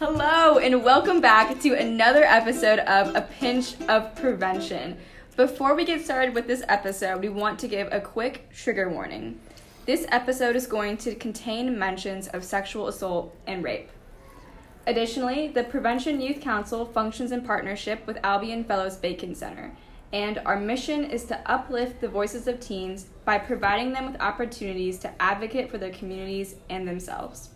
Hello, and welcome back to another episode of A Pinch of Prevention. Before we get started with this episode, we want to give a quick trigger warning. This episode is going to contain mentions of sexual assault and rape. Additionally, the Prevention Youth Council functions in partnership with Albion Fellows Bacon Center, and our mission is to uplift the voices of teens by providing them with opportunities to advocate for their communities and themselves.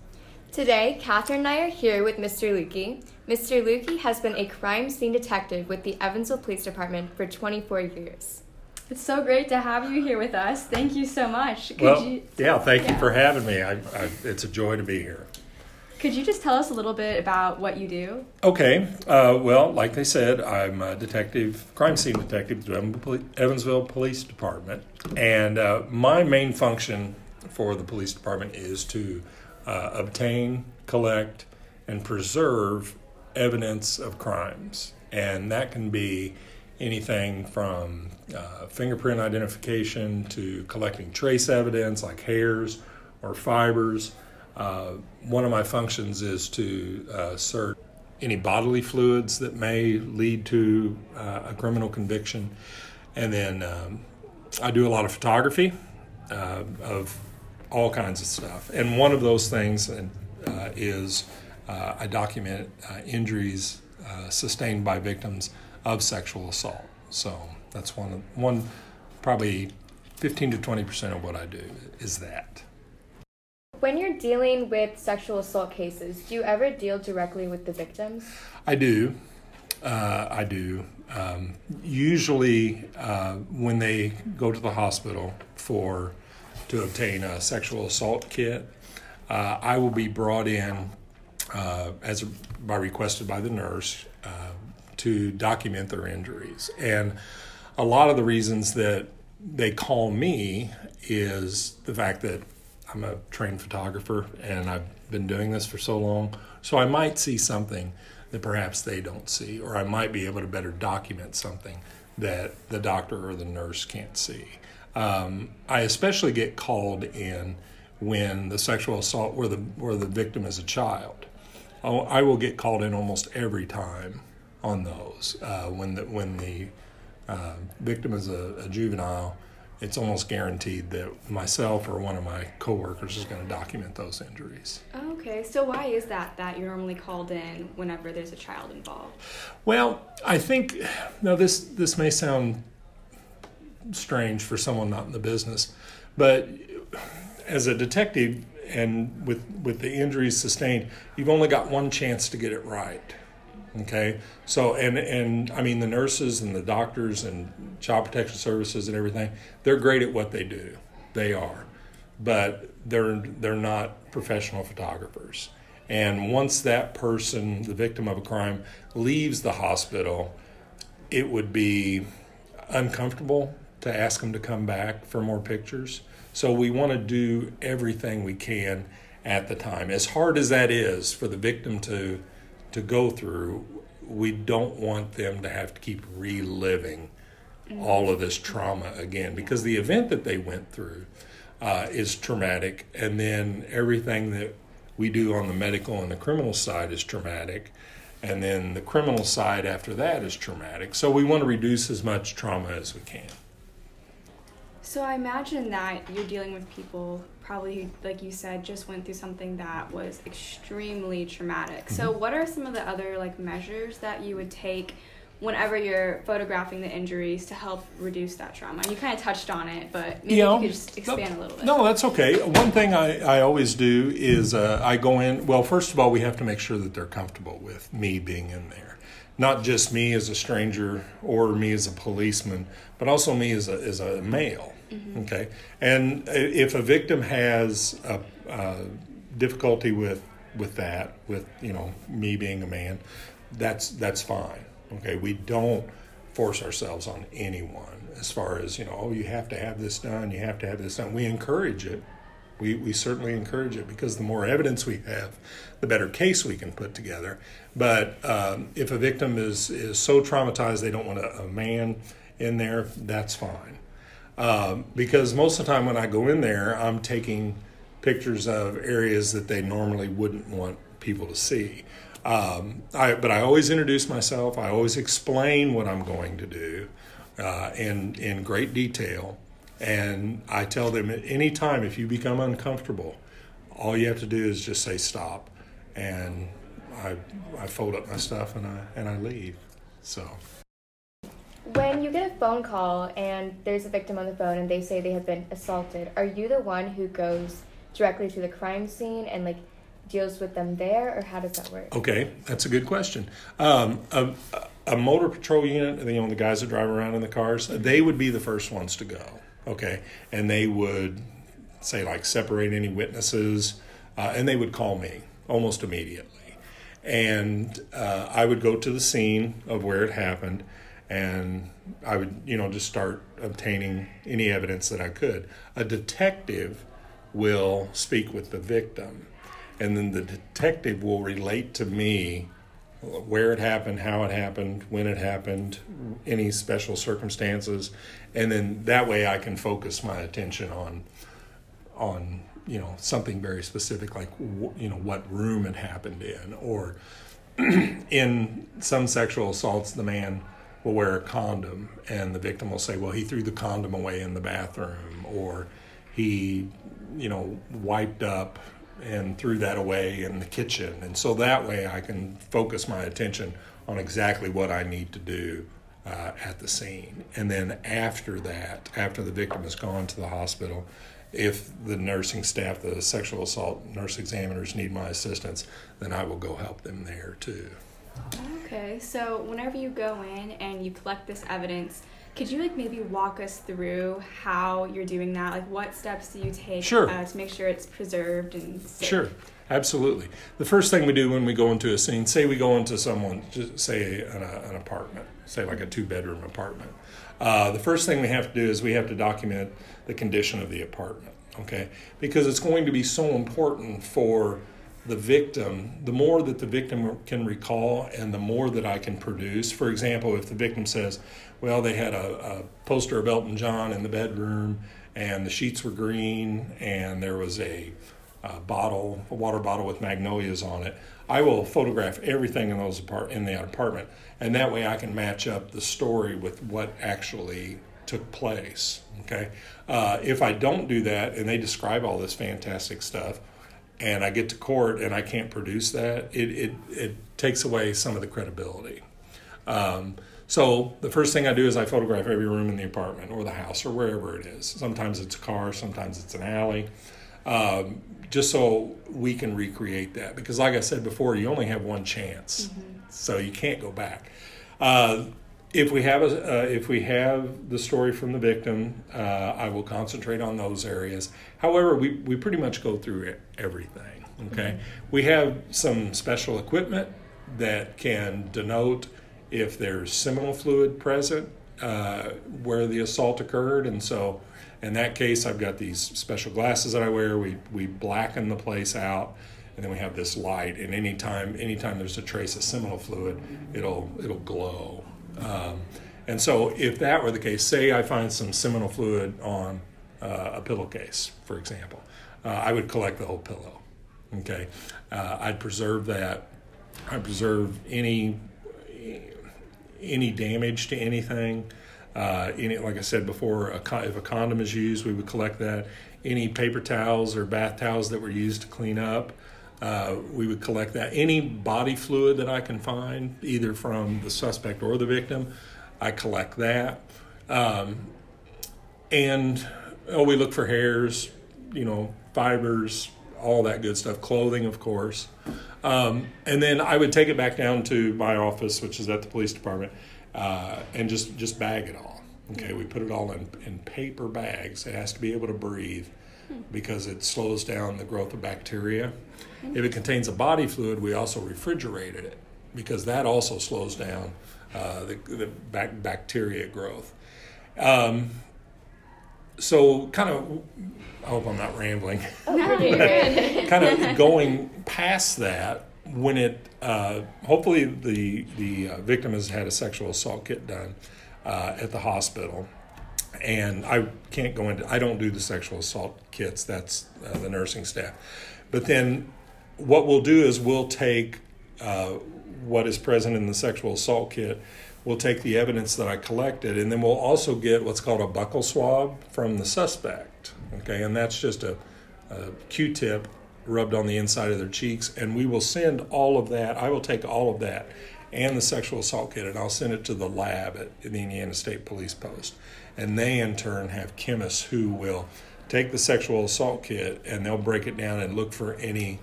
Today, Catherine and I are here with Mr. Luecke. Mr. Luecke has been a crime scene detective with the Evansville Police Department for 24 years. It's so great to have you here with us. Thank you so much. Could well, you, yeah, thank yeah. you for having me. I, I, it's a joy to be here. Could you just tell us a little bit about what you do? Okay. Uh, well, like they said, I'm a detective, crime scene detective at the Evansville Police Department. And uh, my main function for the police department is to uh, obtain, collect, and preserve evidence of crimes. And that can be anything from uh, fingerprint identification to collecting trace evidence like hairs or fibers. Uh, one of my functions is to uh, search any bodily fluids that may lead to uh, a criminal conviction. And then um, I do a lot of photography uh, of all kinds of stuff. And one of those things uh, is uh, I document injuries sustained by victims of sexual assault. So that's one, of, one probably 15 to 20 percent of what I do is that. When you're dealing with sexual assault cases, do you ever deal directly with the victims? I do. Uh, I do. Um, usually, uh, when they go to the hospital for to obtain a sexual assault kit, uh, I will be brought in uh, as a, by requested by the nurse uh, to document their injuries. And a lot of the reasons that they call me is the fact that I'm a trained photographer and I've been doing this for so long. So I might see something that perhaps they don't see, or I might be able to better document something that the doctor or the nurse can't see. Um, I especially get called in when the sexual assault where the where the victim is a child. I'll, I will get called in almost every time on those uh, when the when the uh, victim is a, a juvenile it's almost guaranteed that myself or one of my coworkers is going to document those injuries. Okay, so why is that that you're normally called in whenever there's a child involved? Well, I think now this this may sound strange for someone not in the business, but as a detective and with with the injuries sustained, you've only got one chance to get it right. Okay, so and and I mean the nurses and the doctors and child protection services and everything, they're great at what they do. They are, but they're they're not professional photographers. And once that person, the victim of a crime, leaves the hospital, it would be uncomfortable to ask them to come back for more pictures. So we want to do everything we can at the time. As hard as that is for the victim to to go through, we don't want them to have to keep reliving all of this trauma again because the event that they went through uh, is traumatic, and then everything that we do on the medical and the criminal side is traumatic, and then the criminal side after that is traumatic. So we want to reduce as much trauma as we can. So I imagine that you're dealing with people probably like you said just went through something that was extremely traumatic. Mm-hmm. So what are some of the other like measures that you would take whenever you're photographing the injuries to help reduce that trauma? And you kind of touched on it, but maybe you, know, you could just expand no, a little bit. No, that's okay. One thing I, I always do is uh, I go in, well, first of all, we have to make sure that they're comfortable with me being in there. Not just me as a stranger or me as a policeman, but also me as a, as a male Mm-hmm. Okay, and if a victim has a, a difficulty with with that, with you know me being a man, that's that's fine. Okay, we don't force ourselves on anyone as far as you know. Oh, you have to have this done. You have to have this done. We encourage it. We, we certainly encourage it because the more evidence we have, the better case we can put together. But um, if a victim is, is so traumatized they don't want a, a man in there, that's fine. Um, because most of the time when I go in there, I'm taking pictures of areas that they normally wouldn't want people to see. Um, I, but I always introduce myself. I always explain what I'm going to do uh, in in great detail, and I tell them at any time if you become uncomfortable, all you have to do is just say stop, and I I fold up my stuff and I and I leave. So. When you get a phone call and there's a victim on the phone and they say they have been assaulted, are you the one who goes directly to the crime scene and like deals with them there, or how does that work? Okay, that's a good question. Um, a, a motor patrol unit, you know, the guys that drive around in the cars, they would be the first ones to go. Okay, and they would say like separate any witnesses, uh, and they would call me almost immediately, and uh, I would go to the scene of where it happened and I would, you know, just start obtaining any evidence that I could. A detective will speak with the victim, and then the detective will relate to me where it happened, how it happened, when it happened, any special circumstances, and then that way I can focus my attention on on you know something very specific like you know what room it happened in. Or in some sexual assaults the man will wear a condom, and the victim will say, "Well, he threw the condom away in the bathroom," or he, you know, wiped up and threw that away in the kitchen, and so that way I can focus my attention on exactly what I need to do uh, at the scene, and then after that, after the victim has gone to the hospital. If the nursing staff, the sexual assault nurse examiners need my assistance, then I will go help them there too. Okay, so whenever you go in and you collect this evidence, could you like maybe walk us through how you're doing that? Like, what steps do you take sure. uh, to make sure it's preserved and safe? Sure, absolutely. The first thing we do when we go into a scene, say we go into someone, just say an, uh, an apartment, say like a two bedroom apartment. Uh, the first thing we have to do is we have to document the condition of the apartment, okay? Because it's going to be so important for the victim, the more that the victim can recall and the more that I can produce. For example, if the victim says, well, they had a, a, poster of Elton John in the bedroom and the sheets were green and there was a, a, bottle, a water bottle with magnolias on it, I will photograph everything in those apart- in that apartment, and that way I can match up the story with what actually took place. Okay, uh, if I don't do that and they describe all this fantastic stuff, and I get to court and I can't produce that, it, it, it takes away some of the credibility. Um, so the first thing I do is I photograph every room in the apartment or the house or wherever it is. Sometimes it's a car, sometimes it's an alley, um, just so we can recreate that. Because like I said before, you only have one chance, mm-hmm. so you can't go back. Uh, if we have a, uh, if we have the story from the victim, uh, I will concentrate on those areas. However, we, we pretty much go through everything. Okay, mm-hmm. we have some special equipment that can denote if there's seminal fluid present uh, where the assault occurred, and so in that case, I've got these special glasses that I wear. We we blacken the place out and then we have this light and anytime anytime there's a trace of seminal fluid it'll it'll glow um, and so, if that were the case, say I find some seminal fluid on uh, a pillowcase, for example, uh, I would collect the whole pillow. Okay, uh, I'd preserve that. I'd preserve any any damage to anything. Uh, any, like I said before, a, if a condom is used, we would collect that. Any paper towels or bath towels that were used to clean up, uh, we would collect that. Any body fluid that I can find, either from the suspect or the victim, I collect that. Um, and oh, we look for hairs, you know, fibers, all that good stuff, clothing, of course. Um, and then I would take it back down to my office, which is at the police department, uh, and just just bag it all. Okay, we put it all in in paper bags. It has to be able to breathe because it slows down the growth of bacteria. If it contains a body fluid, we also refrigerated it because that also slows down uh, the, the bac- bacteria growth. Um, so, kind of, I hope I'm not rambling. Kind of going past that, when it uh, hopefully the the uh, victim has had a sexual assault kit done uh, at the hospital and I can't go into. I don't do the sexual assault kits. That's uh, the nursing staff. But then, what we'll do is we'll take uh, what is present in the sexual assault kit. We'll take the evidence that I collected, and then we'll also get what's called a buccal swab from the suspect. Okay, and that's just a, a Q-tip rubbed on the inside of their cheeks, and we will send all of that. I will take all of that and the sexual assault kit, and I'll send it to the lab at the Indiana State Police Post. And they, in turn, have chemists who will take the sexual assault kit and they'll break it down and look for any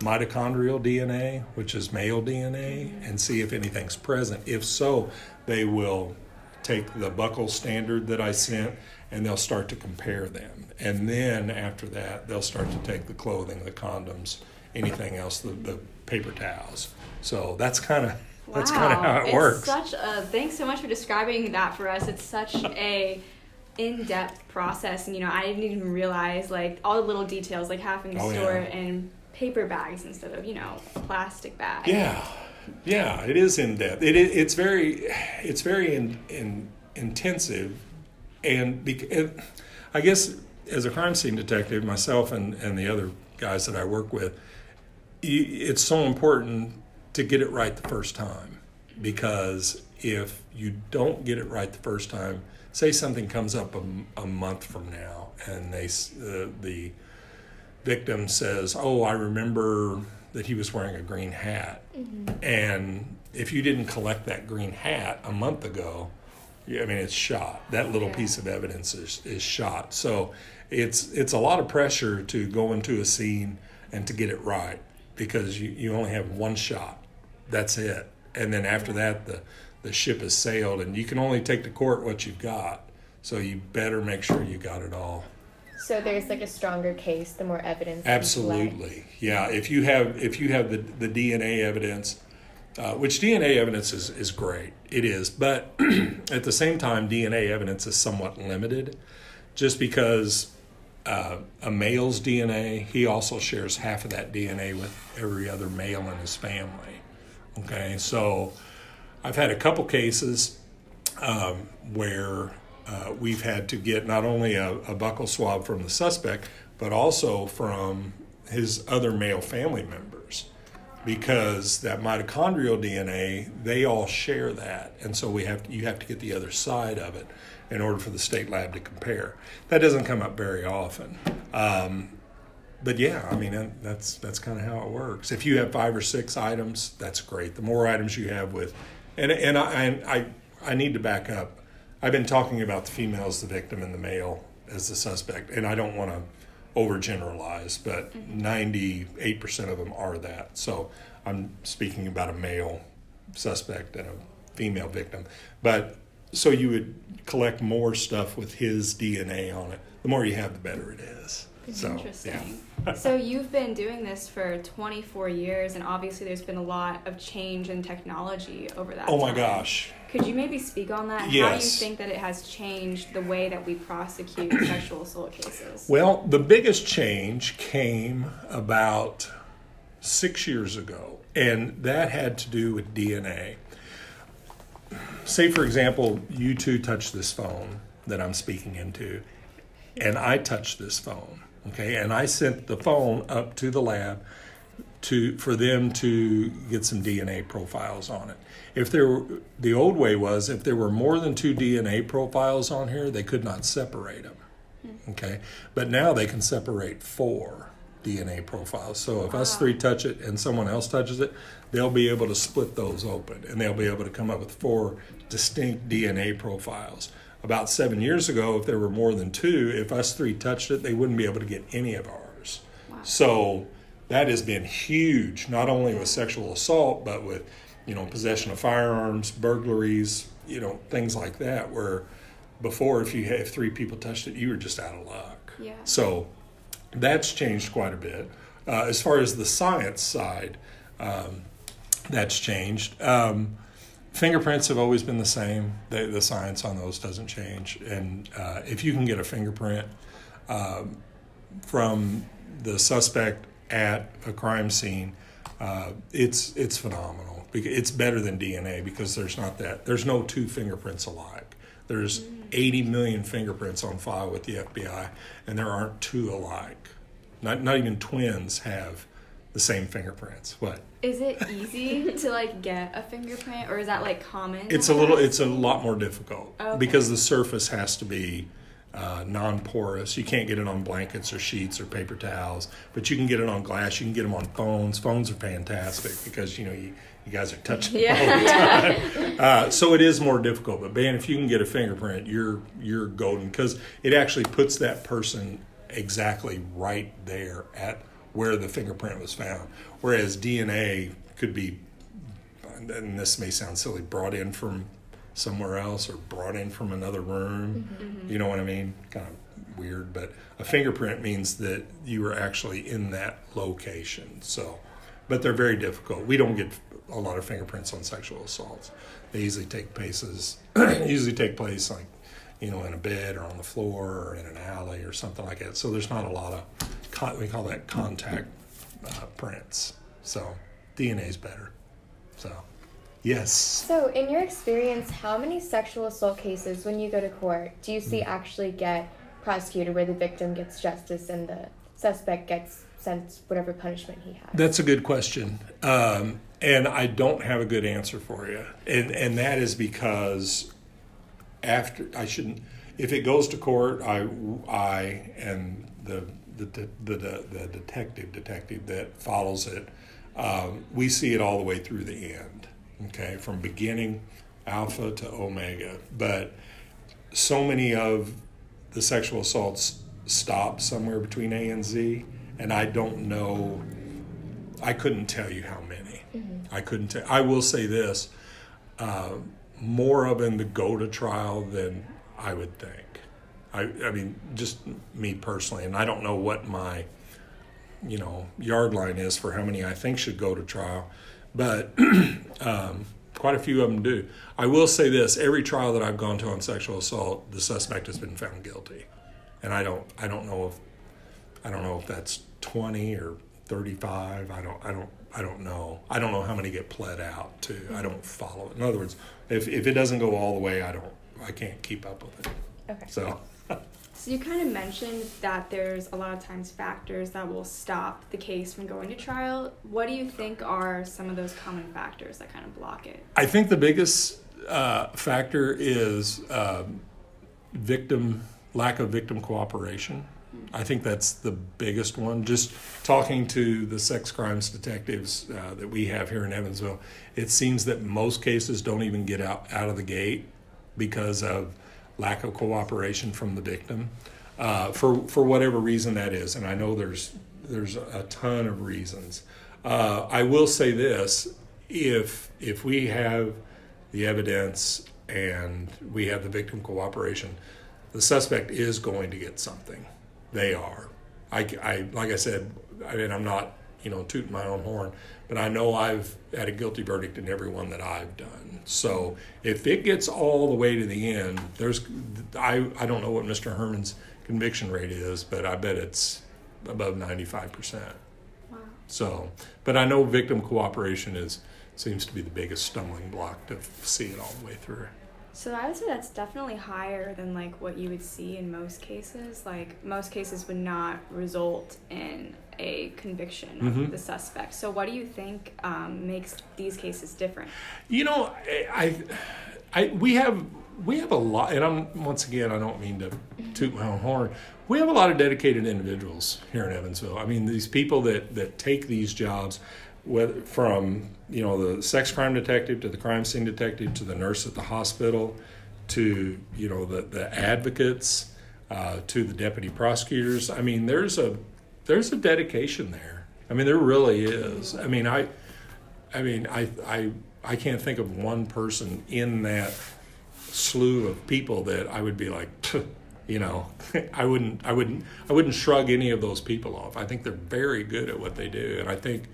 mitochondrial DNA, which is male DNA, and see if anything's present. If so, they will take the buccal standard that I sent and they'll start to compare them. And then after that, they'll start to take the clothing, the condoms, anything else, the, the paper towels. So that's kind of that's kind of how it it's works. Such a thanks so much for describing that for us. It's such a in-depth process, and you know I didn't even realize like all the little details, like having to Oh, store yeah. in paper bags instead of you know a plastic bag. Yeah, yeah, it is in depth. It, it it's very it's very in, in, intensive, and it, I guess as a crime scene detective, myself and and the other guys that I work with, you, it's so important to get it right the first time. Because if you don't get it right the first time, say something comes up a month from now, and they uh, the victim says, "Oh, I remember that he was wearing a green hat," and if you didn't collect that green hat a month ago, I mean it's shot. That little piece of evidence is is shot. So it's it's a lot of pressure to go into a scene and to get it right because you, you only have one shot. That's it. And then after that the the ship has sailed and you can only take to court what you've got. So you better make sure you got it all. So there's like a stronger case the more evidence. Absolutely, yeah. If you have if you have the the DNA evidence, uh, which DNA evidence is is great, it is. But at the same time, DNA evidence is somewhat limited, just because uh, a male's DNA, he also shares half of that DNA with every other male in his family. Okay, so I've had a couple cases um, where uh, we've had to get not only a, a buccal swab from the suspect, but also from his other male family members because that mitochondrial DNA, they all share that, and so we have to, you have to get the other side of it in order for the state lab to compare. That doesn't come up very often. Um, but yeah, I mean that's that's kind of how it works. If you have five or six items, that's great. The more items you have with, and and I I I need to back up. I've been talking about the female as the victim and the male as the suspect, and I don't want to overgeneralize, but mm-hmm. eight percent of them are that. So I'm speaking about a male suspect and a female victim, but so you would collect more stuff with his DNA on it. The more you have, the better it is. So, Interesting. Yeah. so you've been doing this for 24 years, and obviously there's been a lot of change in technology over that. Oh my time. gosh. Could you maybe speak on that? How do you think that it has changed the way that we prosecute sexual assault cases? Well, the biggest change came about six years ago, and that had to do with DNA. Say, for example, you two touch this phone that I'm speaking into, and I touch this phone, okay, and I sent the phone up to the lab to for them to get some DNA profiles on it. If there were, the old way was if there were more than two DNA profiles on here, they could not separate them. Hmm. Okay, but now they can separate four DNA profiles. So if us three touch it and someone else touches it, they'll be able to split those open and they'll be able to come up with four distinct DNA profiles. About seven years ago, if there were more than two, if us three touched it, they wouldn't be able to get any of ours. So that has been huge, not only with sexual assault, but with you know possession of firearms, burglaries, you know things like that. Where before, if you had if three people touched it, you were just out of luck. Yeah. So that's changed quite a bit. Uh, as far as the science side, um, that's changed. Um, fingerprints have always been the same. The, the science on those doesn't change. And uh, if you can get a fingerprint um, from the suspect at a crime scene, uh, it's it's phenomenal. It's better than DNA because there's not that there's no two fingerprints alike. There's 80 million fingerprints on file with the FBI, and there aren't two alike. Not not even twins have the same fingerprints. What? Is it easy to like get a fingerprint, or is that like common? It's a little. It's a lot more difficult Okay. because the surface has to be uh, non-porous. You can't get it on blankets or sheets or paper towels, but you can get it on glass. You can get them on phones. Phones are fantastic because you know you, you guys are touching them all the time. Uh, so it is more difficult. But man, if you can get a fingerprint, you're you're golden because it actually puts that person exactly right there at where the fingerprint was found. Whereas DNA could be and this may sound silly, brought in from somewhere else or brought in from another room. Mm-hmm. You know what I mean? Kind of weird, but a fingerprint means that you were actually in that location. So, but they're very difficult. We don't get a lot of fingerprints on sexual assaults. They usually take places, usually take place like, you know, in a bed or on the floor or in an alley or something like that. So there's not a lot of, con- we call that contact uh, prints. So DNA is better. So, yes. So, in your experience, how many sexual assault cases, when you go to court, do you see actually get prosecuted where the victim gets justice and the suspect gets sent whatever punishment he has? That's a good question, um, and I don't have a good answer for you, and and that is because after I shouldn't. If it goes to court, I I and the the the, the, the detective detective that follows it, um, we see it all the way through the end. Okay, from beginning alpha to omega, but so many of the sexual assaults stop somewhere between A and Z, and I don't know. I couldn't tell you how many. I couldn't tell. I will say this: uh, more of them to go to trial than I would think. I, I mean, just me personally, and I don't know what my, you know, yard line is for how many I think should go to trial, but um, quite a few of them do. I will say this: every trial that I've gone to on sexual assault, the suspect has been found guilty, and I don't, I don't know if, I don't know if that's twenty or thirty-five. I don't, I don't, I don't know. I don't know how many get pled out too. I don't follow it. In other words, if if it doesn't go all the way, I don't, I can't keep up with it. Okay. So. So you kind of mentioned that there's a lot of times factors that will stop the case from going to trial. What do you think are some of those common factors that kind of block it? I think the biggest uh, factor is um, victim lack of victim cooperation. I think that's the biggest one. Just talking to the sex crimes detectives uh, that we have here in Evansville, it seems that most cases don't even get out out of the gate because of lack of cooperation from the victim, uh, for for whatever reason that is. And I know there's there's a ton of reasons. Uh, I will say this: if if we have the evidence and we have the victim cooperation, the suspect is going to get something. They are. I, I like I said. I mean, I'm not you know tooting my own horn, but I know I've had a guilty verdict in every one that I've done. So if it gets all the way to the end, there's I I don't know what Mr. Herman's conviction rate is, but I bet it's above 95 percent. Wow. So, but I know victim cooperation is seems to be the biggest stumbling block to see it all the way through. So I would say that's definitely higher than like what you would see in most cases. Like most cases would not result in a conviction Mhm. of the suspect. So what do you think um, makes these cases different? You know, I, I, I, we have we have a lot, and I'm once again, I don't mean to toot my own horn. We have a lot of dedicated individuals here in Evansville. I mean, these people that that take these jobs, from you know the sex crime detective to the crime scene detective to the nurse at the hospital, to you know the the advocates, uh, to the deputy prosecutors. I mean, there's a there's a dedication there. I mean, there really is. I mean, I. I mean, I, I, I can't think of one person in that slew of people that I would be like, you know, I wouldn't, I wouldn't, I wouldn't shrug any of those people off. I think they're very good at what they do, and I think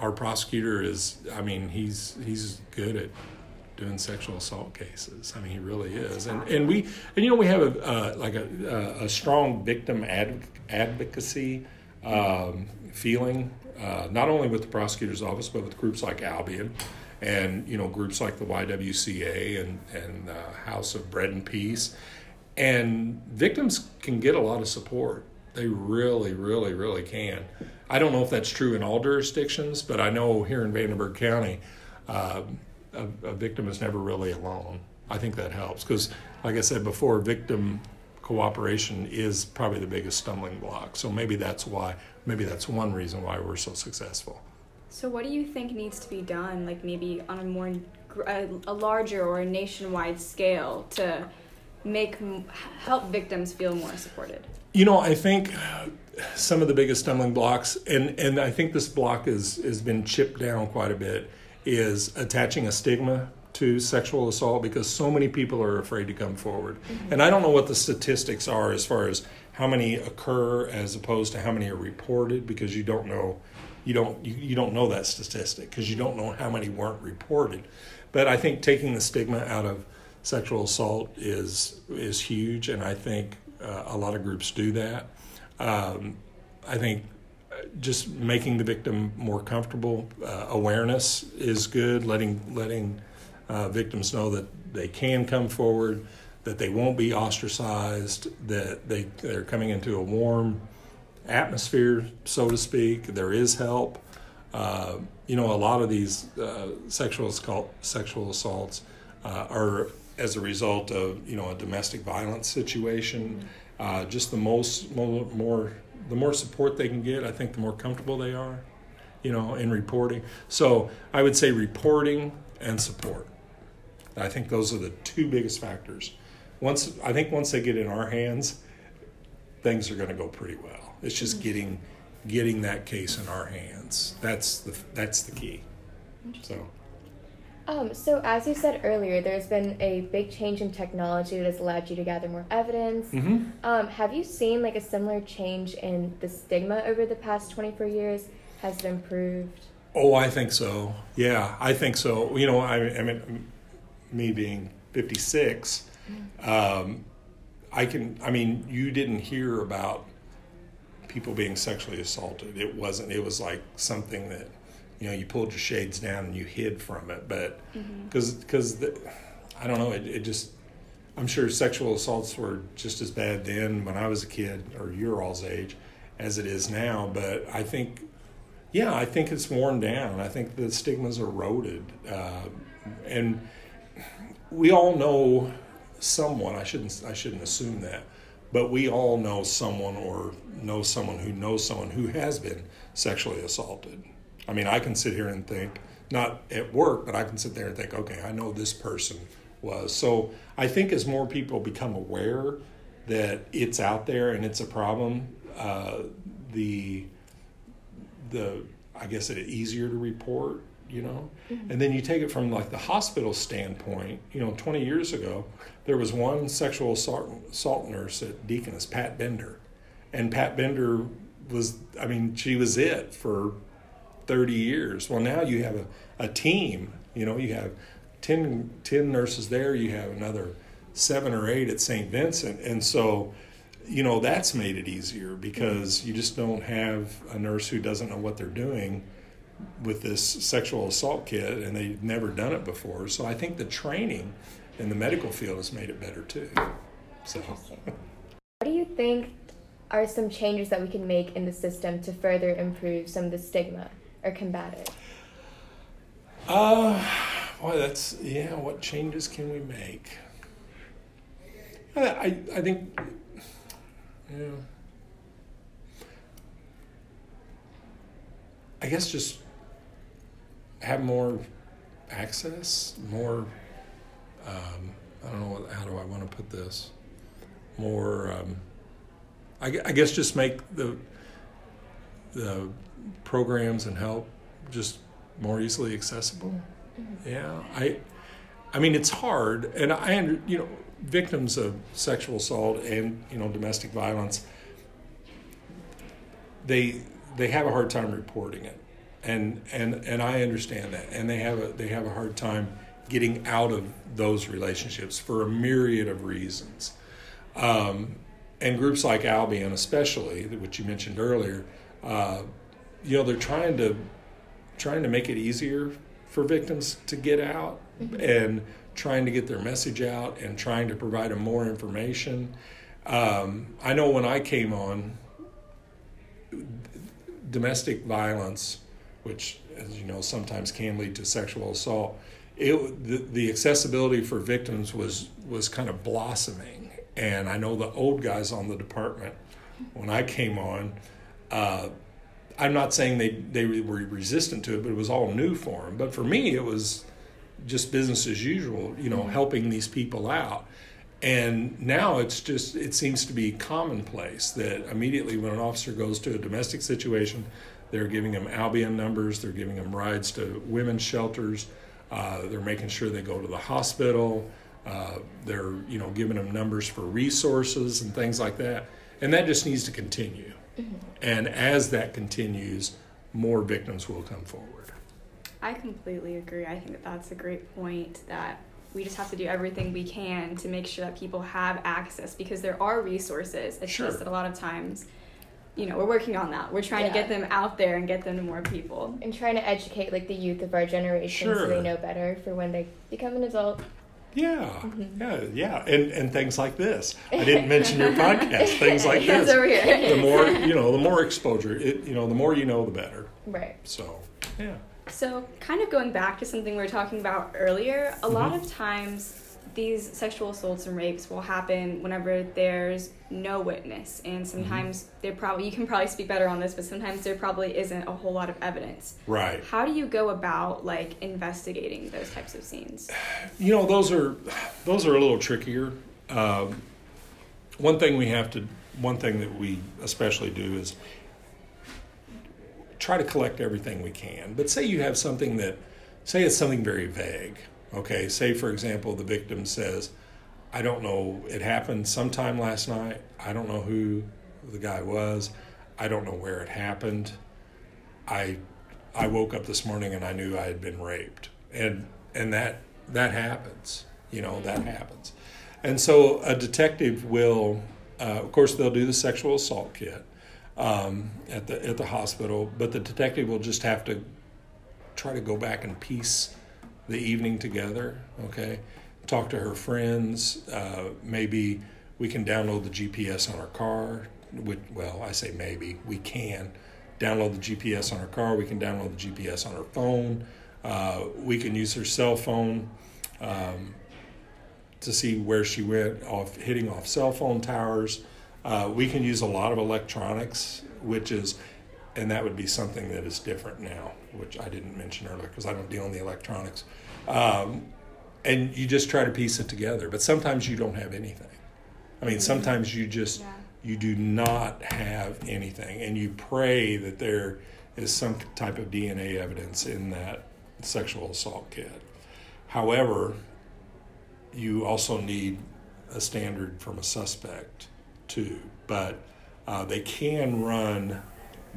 our prosecutor is. I mean, he's he's good at doing sexual assault cases. I mean, he really is, and and we, and you know, we have a uh, like a, a strong victim adv- advocacy um, feeling, uh, not only with the prosecutor's office, but with groups like Albion, and you know, groups like the YWCA and and uh, House of Bread and Peace, and victims can get a lot of support They really, really, really can. I don't know if that's true in all jurisdictions, but I know here in Vanderburgh County, uh, a, a victim is never really alone. I think that helps because, like I said before, victim cooperation is probably the biggest stumbling block. So maybe that's why, maybe that's one reason why we're so successful. So, what do you think needs to be done, like maybe on a more a, a larger or a nationwide scale, to make help victims feel more supported? You know, I think some of the biggest stumbling blocks, and and I think this block is has been chipped down quite a bit, is attaching a stigma to sexual assault because so many people are afraid to come forward. Mm-hmm. And I don't know what the statistics are as far as how many occur as opposed to how many are reported because you don't know you don't you, you don't know that statistic because you don't know how many weren't reported. But I think taking the stigma out of sexual assault is is huge and I think uh, a lot of groups do that. Um, I think just making the victim more comfortable, uh, awareness is good. Letting letting uh, victims know that they can come forward, that they won't be ostracized, that they they're coming into a warm atmosphere, so to speak. There is help. Uh, you know, a lot of these uh, sexual sexual assaults uh, are as a result of you know a domestic violence situation uh, just the most more, more the more support they can get, I think the more comfortable they are, you know, in reporting. So I would say reporting and support. I think those are the two biggest factors. Once I think once they get in our hands, things are going to go pretty well. It's just mm-hmm. getting getting that case in our hands. That's the that's the key. So um, so, as you said earlier, there's been a big change in technology that has allowed you to gather more evidence. Mm-hmm. Um, have you seen like a similar change in the stigma over the past 24 years? Has it improved? Oh, I think so. Yeah, I think so. You know, I, I mean, me being 56, mm-hmm. um, I can. I mean, you didn't hear about people being sexually assaulted. It wasn't. It was like something that you know you pulled your shades down and you hid from it but because mm-hmm. because i don't know it, it just i'm sure sexual assaults were just as bad then when i was a kid or your all's age as it is now but i think yeah i think it's worn down i think the stigma's eroded uh, and we all know someone i shouldn't i shouldn't assume that but we all know someone or know someone who knows someone who has been sexually assaulted I mean, I can sit here and think, not at work, but I can sit there and think, okay, I know this person was. So I think as more people become aware that it's out there and it's a problem, uh, the the I guess it's easier to report, you know. Mm-hmm. And then you take it from like the hospital standpoint. You know, 20 years ago, there was one sexual assault, assault nurse at Deaconess, Pat Bender, and Pat Bender was, I mean, she was it for 30 years. Well, now you have a, a team. You know, you have 10, 10 nurses there, you have another seven or eight at St. Vincent. And so, you know, that's made it easier because you just don't have a nurse who doesn't know what they're doing with this sexual assault kit and they've never done it before. So I think the training in the medical field has made it better too. So, what do you think are some changes that we can make in the system to further improve some of the stigma or combat it? Uh, well, that's yeah. What changes can we make? I I, think yeah. I guess just have more access, more. Um, I don't know how do I want to put this. More. Um, I, I guess just make the the programs and help just more easily accessible. Mm-hmm. Yeah, I, I mean it's hard, and I you know victims of sexual assault and you know domestic violence, they they have a hard time reporting it, and and and I understand that, and they have a they have a hard time getting out of those relationships for a myriad of reasons. Um, and groups like Albion, especially, which you mentioned earlier, uh, you know they're trying to trying to make it easier for victims to get out mm-hmm. and trying to get their message out and trying to provide them more information. Um, I know when I came on domestic violence, which, as you know, sometimes can lead to sexual assault, it, the, the accessibility for victims was, was kind of blossoming. And I know the old guys on the department, when I came on, uh, I'm not saying they, they were resistant to it, but it was all new for them. But for me, it was just business as usual, you know, helping these people out. And now it's just, it seems to be commonplace that immediately when an officer goes to a domestic situation, they're giving them Albion numbers, they're giving them rides to women's shelters, uh, they're making sure they go to the hospital, uh, they're, you know, giving them numbers for resources and things like that. And that just needs to continue. Mm-hmm. And as that continues, more victims will come forward. I completely agree. I think that that's a great point that we just have to do everything we can to make sure that people have access because there are resources. It's sure. just that a lot of times, you know, we're working on that. We're trying yeah. to get them out there and get them to more people. And trying to educate like the youth of our generation sure. so they know better for when they become an adult. Yeah, mm-hmm. yeah, yeah, and and things like this. I didn't mention your podcast. Things like this. over here. the more you know, the more exposure. It you know, the more you know, the better. Right. So yeah. So, kind of going back to something we were talking about earlier, a mm-hmm. lot of times these sexual assaults and rapes will happen whenever there's no witness and mm-hmm. sometimes mm-hmm. there probably you can probably speak better on this but sometimes there probably isn't a whole lot of evidence right how do you go about like investigating those types of scenes you know those are those are a little trickier um, one thing we have to one thing that we especially do is try to collect everything we can. But say you have something that, say it's something very vague. Okay, say for example, the victim says, I don't know, it happened sometime last night. I don't know who the guy was. I don't know where it happened. I I woke up this morning and I knew I had been raped. And and that that happens. You know, that happens. And so a detective will uh, of course they'll do the sexual assault kit um, at the at the hospital. But the detective will just have to try to go back and piece the evening together. Okay, talk to her friends. Uh, maybe we can download the GPS on our car. well, I say maybe we can download the GPS on our car. We can download the GPS on our phone. Uh, we can use her cell phone. Um, to see where she went off hitting off cell phone towers uh, we can use a lot of electronics, which is, and that would be something that is different now, which I didn't mention earlier because I don't deal in the electronics. Um, and you just try to piece it together, but sometimes you don't have anything. I mean, sometimes you just yeah. you do not have anything, and you pray that there is some type of DNA evidence in that sexual assault kit. However, you also need a standard from a suspect too, but uh, they can run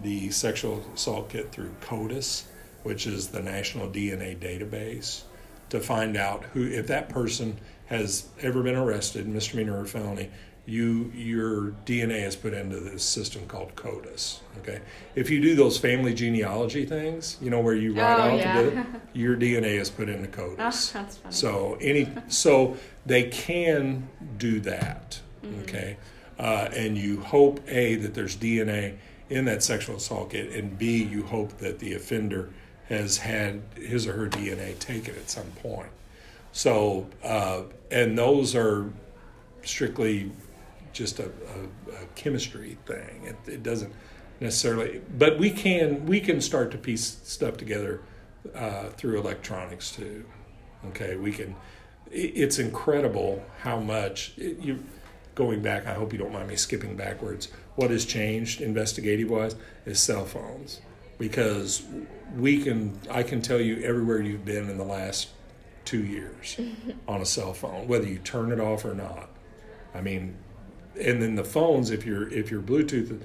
the sexual assault kit through CODIS, which is the National DNA Database, to find out who, if that person has ever been arrested, misdemeanor or felony, you your DNA is put into this system called CODIS. Okay, if you do those family genealogy things, you know where you write oh, yeah. to do it, your DNA is put into CODIS. Oh, that's funny. So any so they can do that. Mm-hmm. Okay, uh, and you hope a that there's DNA in that sexual assault kit, and b you hope that the offender has had his or her DNA taken at some point. So, uh, and those are strictly just a, a, a chemistry thing. It, it, doesn't necessarily, but we can we can start to piece stuff together uh, through electronics too. Okay, we can. It's incredible how much it, you going back, I hope you don't mind me skipping backwards. What has changed investigative wise is cell phones because we can I can tell you everywhere you've been in the last two years on a cell phone, whether you turn it off or not. I mean, and then the phones, if you're if your Bluetooth,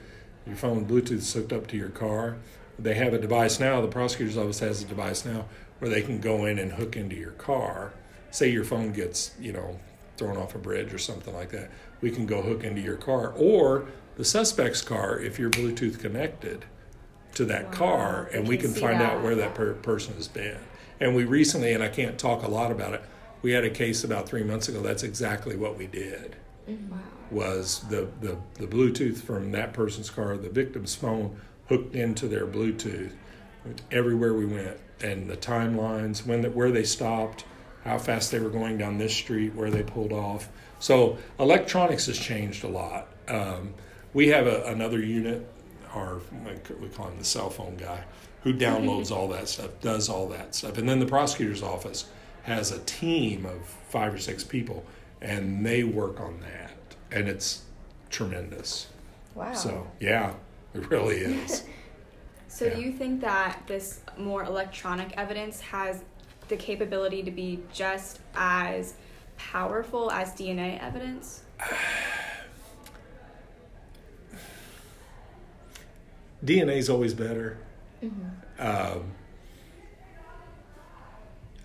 your phone Bluetooth is hooked up to your car, they have a device now. The prosecutor's office has a device now where they can go in and hook into your car. Say your phone gets you know thrown off a bridge or something like that we can go hook into your car or the suspect's car if you're Bluetooth connected to that wow. car, and we can find that. out where that per- person has been. And we recently, and I can't talk a lot about it, we had a case about three months ago. That's exactly what we did. Wow. was the, the, the Bluetooth from that person's car, the victim's phone hooked into their Bluetooth everywhere we went, and the timelines, when the, where they stopped, how fast they were going down this street, where they pulled off. So electronics has changed a lot. Um, we have a, another unit, our we call him the cell phone guy, who downloads all that stuff, does all that stuff, and then the prosecutor's office has a team of five or six people, and they work on that, and it's tremendous. Wow. So yeah, it really is. So Yeah. do you think that this more electronic evidence has the capability to be just as powerful as DNA evidence? DNA is always better. Um,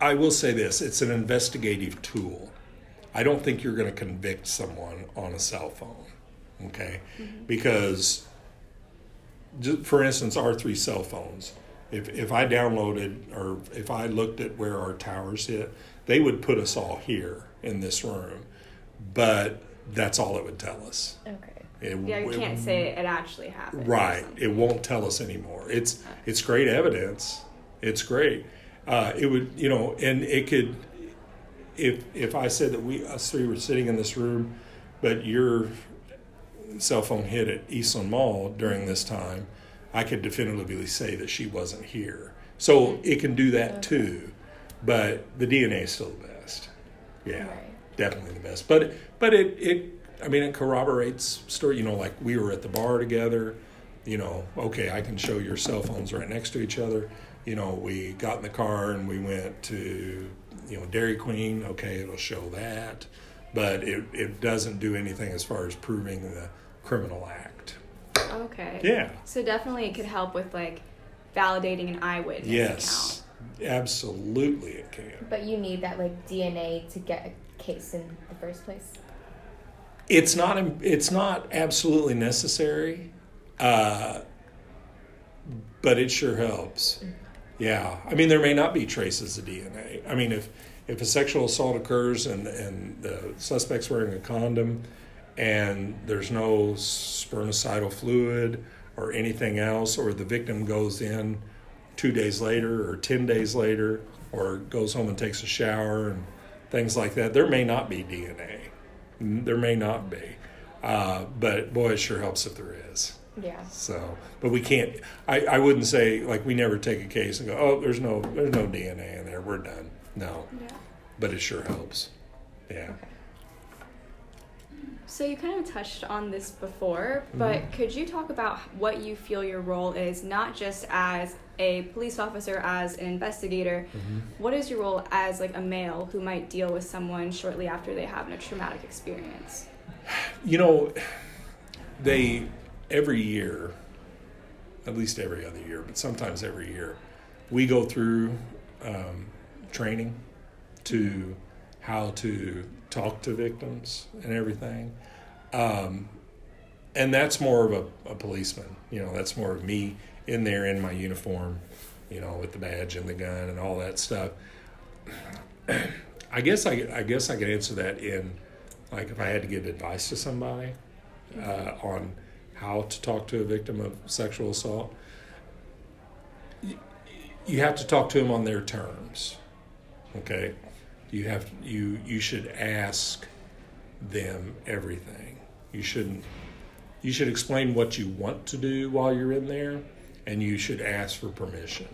I will say this it's an investigative tool. I don't think you're going to convict someone on a cell phone, okay? Because, for instance, our three cell phones, if, if I downloaded or if I looked at where our towers hit, they would put us all here in this room, but that's all it would tell us. Okay. It- Yeah, you it- can't say it actually happened. Right. It won't tell us anymore. It's it's great evidence. It's great. Uh, it would you know, and it could if if I said that we us three were sitting in this room, but your cell phone hit at Eastland Mall during this time, I could definitively say that she wasn't here. So it can do that too, but the DNA is still the best. Yeah, Right. definitely the best. But but it it I mean it corroborates story. You know, like we were at the bar together. You know, okay, I can show your cell phones right next to each other. You know, we got in the car and we went to you know Dairy Queen. Okay, it'll show that, but it it doesn't do anything as far as proving the criminal act. Okay. Yeah. So definitely it could help with like validating an eyewitness Yes, absolutely, it can. But you need that like DNA to get a case in the first place. It's not. It's not absolutely necessary, uh, but it sure helps. Yeah, I mean, there may not be traces of DNA. I mean, if if a sexual assault occurs and and the suspect's wearing a condom, and there's no spermicidal fluid or anything else, or the victim goes in two days later or ten days later, or goes home and takes a shower and things like that, there may not be DNA. There may not be, uh, but boy, it sure helps if there is. Yeah. So, but we can't. I, I wouldn't say like we never take a case and go, oh, there's no there's no DNA in there. We're done. No, Yeah. but it sure helps. Yeah. So you kind of touched on this before, but Mm-hmm. could you talk about what you feel your role is, not just as a police officer, as an investigator? Mm-hmm. What is your role as like a male who might deal with someone shortly after they have a traumatic experience? You know, they every year, at least every other year, but sometimes every year, we go through um, training to how to talk to victims and everything. Um, and that's more of a, a policeman, you know, that's more of me in there in my uniform, you know, with the badge and the gun and all that stuff. I guess I, I guess I could answer that in like if I had to give advice to somebody uh, on how to talk to a victim of sexual assault, you, have to talk to them on their terms. Okay, you have you you should ask them everything. You shouldn't. You should explain what you want to do while you're in there, and you should ask for permission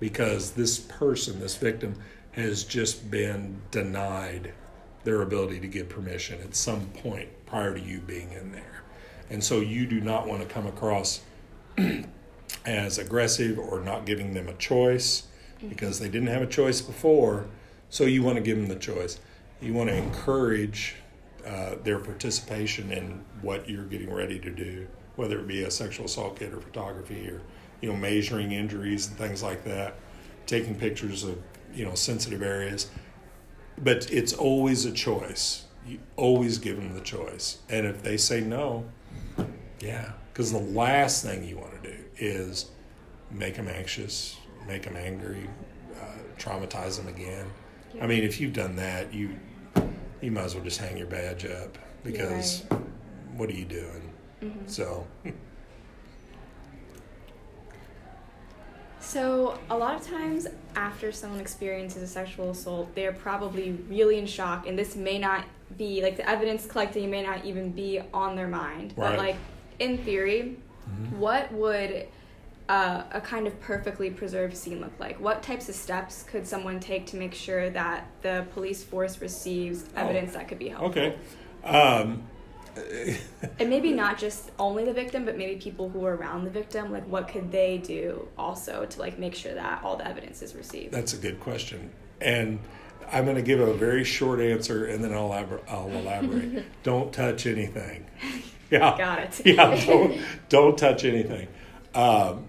because this person, this victim, has just been denied their ability to get permission at some point prior to you being in there. And so you do not want to come across as aggressive or not giving them a choice because they didn't have a choice before. So you want to give them the choice. You want to encourage uh, their participation in what you're getting ready to do, whether it be a sexual assault kit or photography or you know measuring injuries and things like that, taking pictures of you know sensitive areas. But it's always a choice. You always give them the choice, and if they say no, yeah, because the last thing you want to do is make them anxious, make them angry, uh, traumatize them again. I mean, if you've done that, you you might as well just hang your badge up. because what are you doing? Mhm. So, So, a lot of times after someone experiences a sexual assault, they're probably really in shock, and this may not be like the evidence collecting may not even be on their mind. Right. But, like, in theory, Mhm. what would uh, a kind of perfectly preserved scene look like? What types of steps could someone take to make sure that the police force receives Oh. evidence that could be helpful? okay. Um, And maybe not just only the victim, but maybe people who are around the victim. Like, what could they do also to like make sure that all the evidence is received? That's a good question. And I'm going to give a very short answer and then I'll, elabor- I'll elaborate. don't touch anything. Yeah. Got it. Yeah, don't, don't touch anything. Um,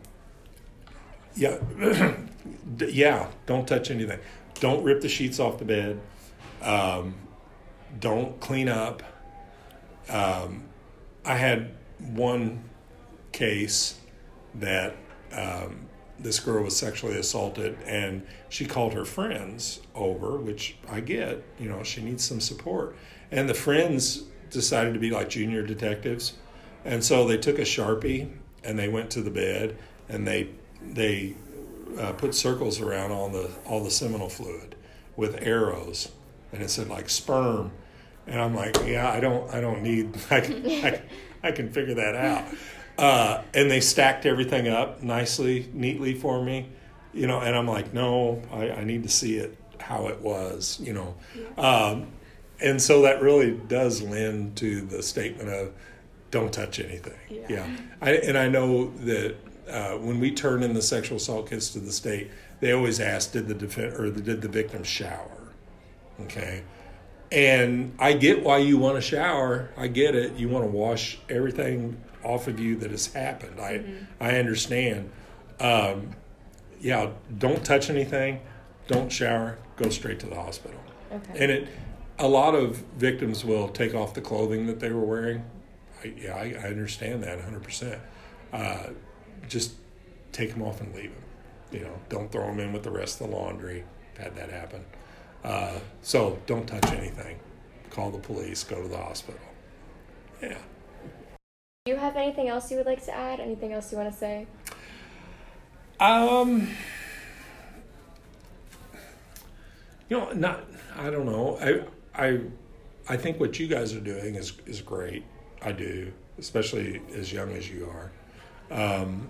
yeah, yeah, don't touch anything. Don't rip the sheets off the bed. Um, don't clean up. Um, I had one case that um, this girl was sexually assaulted and she called her friends over, which I get, you know, she needs some support. And the friends decided to be like junior detectives. And so they took a Sharpie and they went to the bed and they they uh, put circles around all the all the seminal fluid with arrows and it said like sperm and I'm like, yeah, I don't, I don't need, I can, I, I can figure that out. Uh, and they stacked everything up nicely, neatly for me, you know. And I'm like, no, I, I need to see it how it was, you know. Um, and so that really does lend to the statement of, don't touch anything. Yeah. I, and I know that uh, when we turn in the sexual assault kits to the state, they always ask, did the defend or did the victim shower? Okay. And I get why you want to shower. I get it. You want to wash everything off of you that has happened. I I understand. Um, yeah, don't touch anything. Don't shower. Go straight to the hospital. Okay. And it, a lot of victims will take off the clothing that they were wearing. I, yeah, I, I understand that 100%. Uh, just take them off and leave them. You know, don't throw them in with the rest of the laundry. I've had that happen. Uh, so don't touch anything. Call the police. Go to the hospital. Yeah. Do you have anything else you would like to add? Anything else you want to say? Um, you know, not. I don't know. I I I think what you guys are doing is is great. I do, especially as young as you are. Um,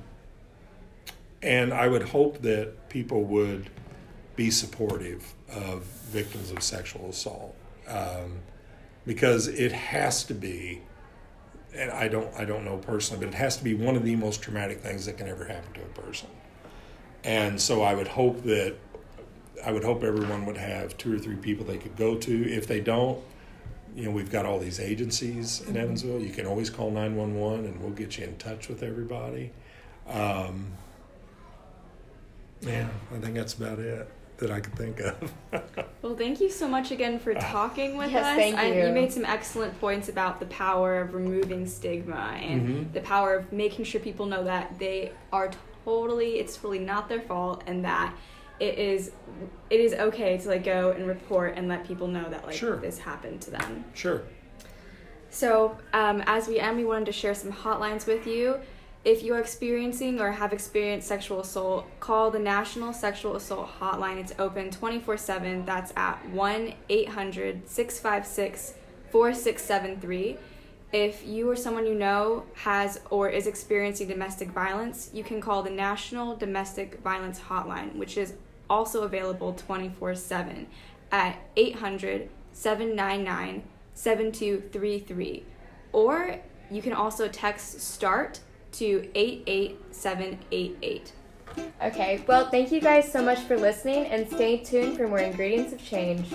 and I would hope that people would be supportive of victims of sexual assault um, because it has to be and I don't I don't know personally, but it has to be one of the most traumatic things that can ever happen to a person. And so I would hope that I would hope everyone would have two or three people they could go to. If they don't, you know, we've got all these agencies in Evansville. You can always call nine one one, and we'll get you in touch with everybody. Um, yeah, I think that's about it that I could think of. Well, thank you so much again for talking with Yes, us. thank I- you. you made some excellent points about the power of removing stigma and Mhm. the power of making sure people know that they are totally, it's totally not their fault, and that it is, it is okay to like go and report and let people know that like Sure. this happened to them. sure. So, um, as we end, we wanted to share some hotlines with you. If you are experiencing or have experienced sexual assault, call the National Sexual Assault Hotline. It's open 24 7. That's at 1 800 656 4673. If you or someone you know has or is experiencing domestic violence, you can call the National Domestic Violence Hotline, which is also available 24 7 at 800 799 7233. Or you can also text START to 88788. Okay, well, thank you guys so much for listening and stay tuned for more ingredients of change.